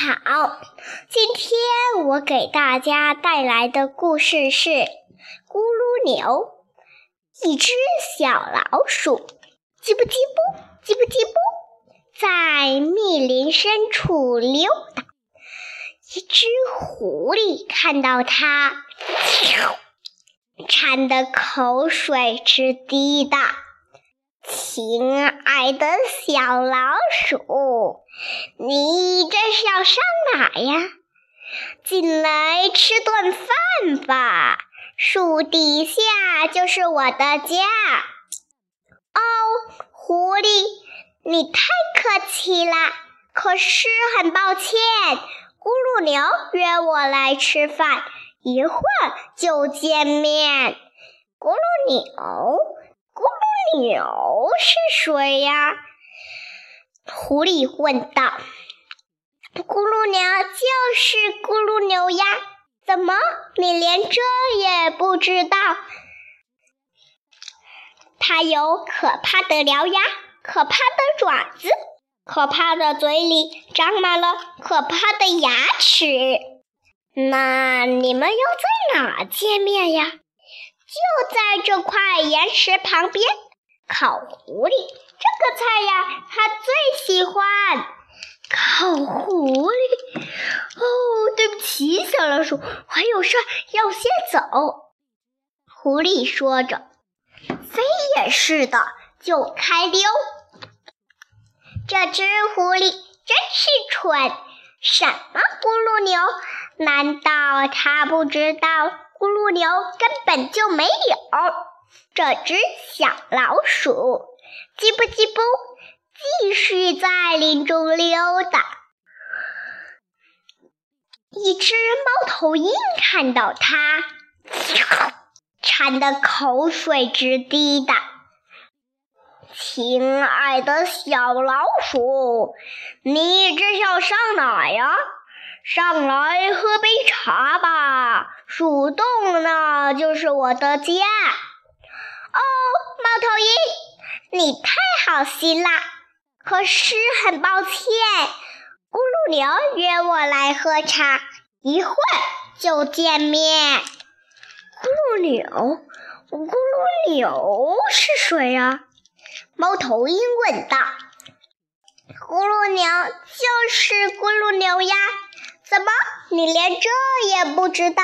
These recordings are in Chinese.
好，今天我给大家带来的故事是《咕噜牛》。一只小老鼠，叽不叽不，叽不叽不，在密林深处溜达。一只狐狸看到它，馋得口水直滴答。亲爱的小老鼠，你这是要上哪呀？进来吃顿饭吧，树底下就是我的家。哦，狐狸，你太客气了。可是很抱歉，咕噜牛约我来吃饭，一会儿就见面。咕噜牛。牛是谁呀？狐狸问道。咕噜牛就是咕噜牛呀，怎么你连这也不知道？它有可怕的獠牙，可怕的爪子，可怕的嘴里长满了可怕的牙齿。那你们要在哪见面呀？就在这块岩石旁边。烤狐狸这个菜呀，他最喜欢。烤狐狸，哦，对不起，小老鼠，我有事要先走。狐狸说着，飞也似的就开溜。这只狐狸真是蠢，什么咕噜牛？难道它不知道咕噜牛根本就没有？这只小老鼠叽不叽不，继续在林中溜达。一只猫头鹰看到它，馋得口水直滴答。亲爱的小老鼠，你这是要上哪呀？上来喝杯茶吧，树洞那就是我的家。哦，猫头鹰，你太好心啦！可是很抱歉，咕噜牛约我来喝茶，一会儿就见面。咕噜牛，咕噜牛是谁呀？猫头鹰问道。咕噜牛就是咕噜牛呀，怎么你连这也不知道？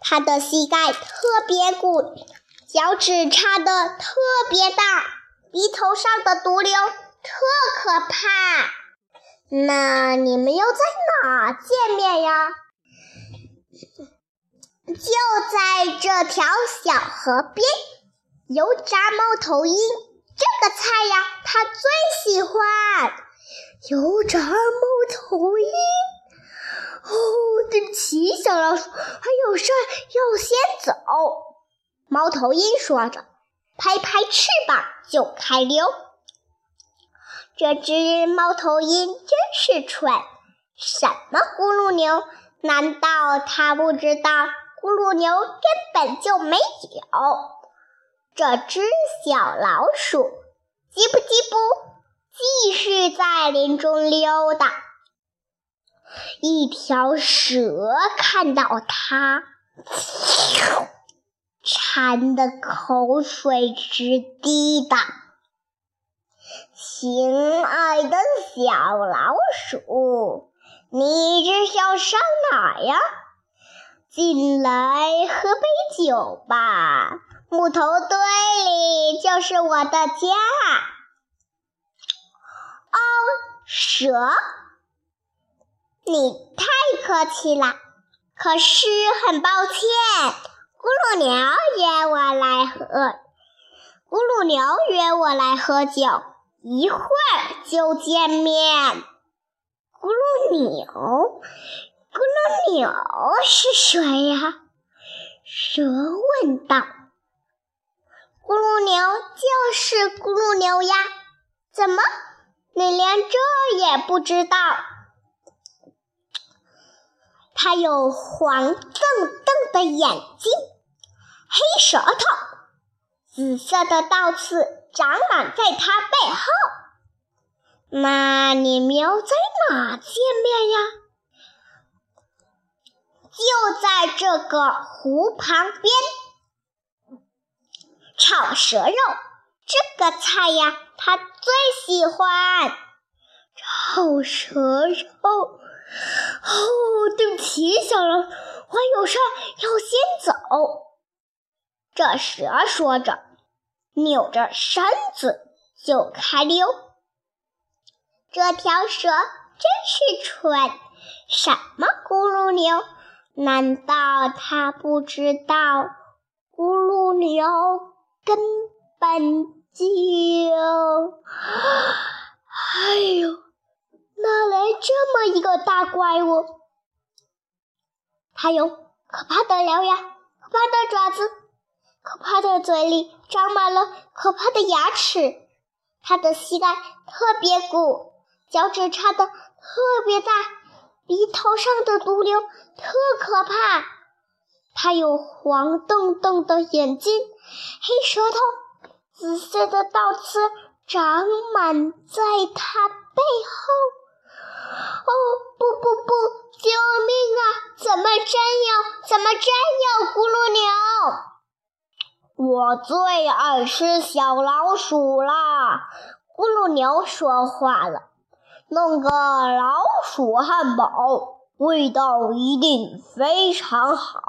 它的膝盖特别鼓。脚趾插的特别大，鼻头上的毒瘤特可怕。那你们要在哪见面呀？就在这条小河边。油炸猫头鹰，这个菜呀，他最喜欢。油炸猫头鹰。哦，对不起，小老鼠，还有事要先走。猫头鹰说着，拍拍翅膀就开溜。这只猫头鹰真是蠢，什么咕噜牛？难道它不知道咕噜牛根本就没有？这只小老鼠叽不叽不，继续在林中溜达。一条蛇看到它。馋得口水直滴答。亲爱的小老鼠，你这是要上哪呀？进来喝杯酒吧，木头堆里就是我的家。哦，蛇，你太客气了，可是很抱歉。咕噜牛约我来喝，咕噜牛约我来喝酒，一会儿就见面。咕噜牛，咕噜牛是谁呀？蛇问道。咕噜牛就是咕噜牛呀，怎么你连这也不知道？它有黄澄澄的眼睛。黑舌头，紫色的倒刺长满在它背后。那你们要在哪见面呀？就在这个湖旁边，炒蛇肉这个菜呀，他最喜欢。炒蛇肉。哦，对不起，小狼，我有事要先走。这蛇说着，扭着身子就开溜。这条蛇真是蠢，什么咕噜牛？难道他不知道咕噜牛根本就……哎呦！哪来这么一个大怪物？它有可怕的獠牙，可怕的爪子，可怕的嘴里长满了可怕的牙齿。它的膝盖特别鼓，脚趾插的特别大，鼻头上的毒瘤特可怕。它有黄澄澄的眼睛，黑舌头，紫色的倒刺长满在它背后。哦不不不！救命啊！怎么真有？怎么真有咕噜牛？我最爱吃小老鼠啦！咕噜牛说话了，弄个老鼠汉堡，味道一定非常好。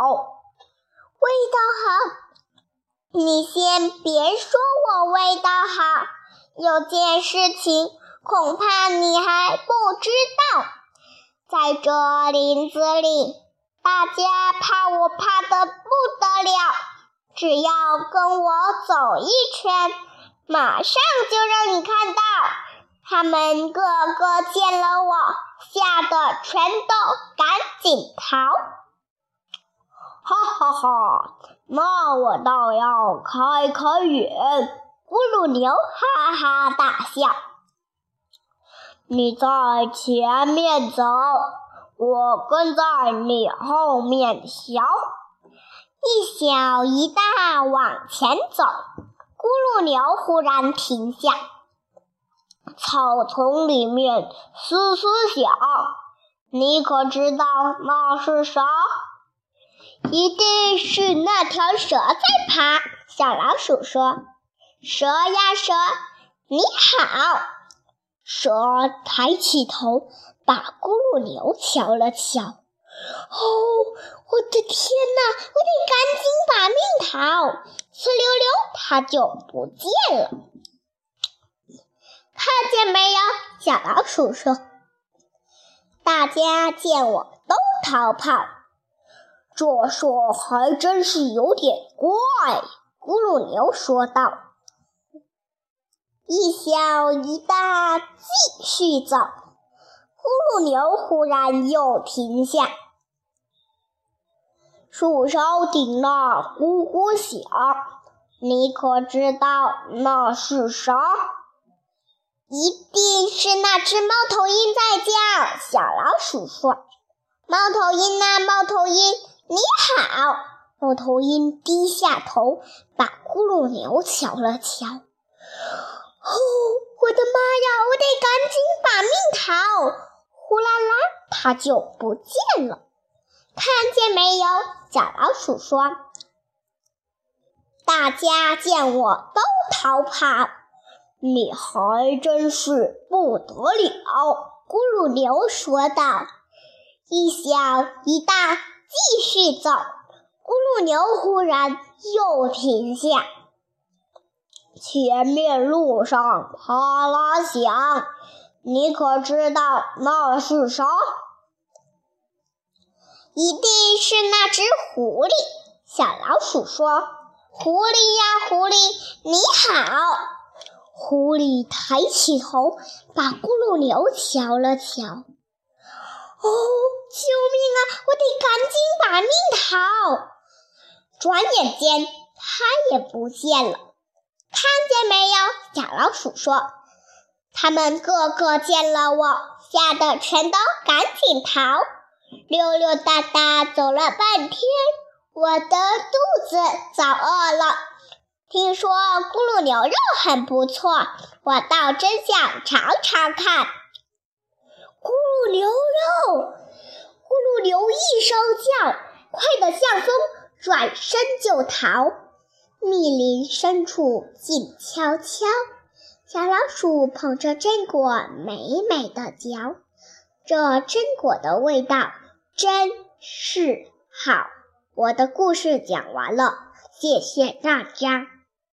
味道好？你先别说我味道好，有件事情。恐怕你还不知道，在这林子里，大家怕我怕得不得了。只要跟我走一圈，马上就让你看到，他们个个见了我，吓得全都赶紧逃。哈哈哈，那我倒要开开眼。咕噜牛哈哈大笑。你在前面走，我跟在你后面瞧。一小一大往前走，咕噜牛忽然停下。草丛里面嘶嘶响，你可知道那是啥？一定是那条蛇在爬。小老鼠说：“蛇呀蛇，你好。”蛇抬起头，把咕噜牛瞧了瞧。哦，我的天哪！我得赶紧把命逃！哧溜溜，它就不见了。看见没有？小老鼠说：“大家见我都逃跑。”这说还真是有点怪。咕噜牛说道。一小一大，继续走。咕噜牛忽然又停下，树梢顶那咕咕响，你可知道那是啥？一定是那只猫头鹰在叫。小老鼠说：“猫头鹰啊，猫头鹰，你好！”猫头鹰低下头，把咕噜牛瞧了瞧。哦，我的妈呀！我得赶紧把命逃！呼啦啦，它就不见了。看见没有？小老鼠说：“大家见我都逃跑，你还真是不得了。”咕噜牛说道。一小一大，继续走。咕噜牛忽然又停下。前面路上啪啦响，你可知道那是啥？一定是那只狐狸。小老鼠说：“狐狸呀，狐狸，你好。”狐狸抬起头，把咕噜牛瞧了瞧。“哦，救命啊！我得赶紧把命逃。”转眼间，它也不见了。看见没有？小老鼠说：“他们个个见了我，吓得全都赶紧逃，溜溜达达走了半天，我的肚子早饿了。听说咕噜牛肉很不错，我倒真想尝尝看。咕噜牛肉，咕噜牛一声叫，快得像风，转身就逃。密林深处静悄悄，小老鼠捧着榛果美美的嚼，这榛果的味道真是好。我的故事讲完了，谢谢大家。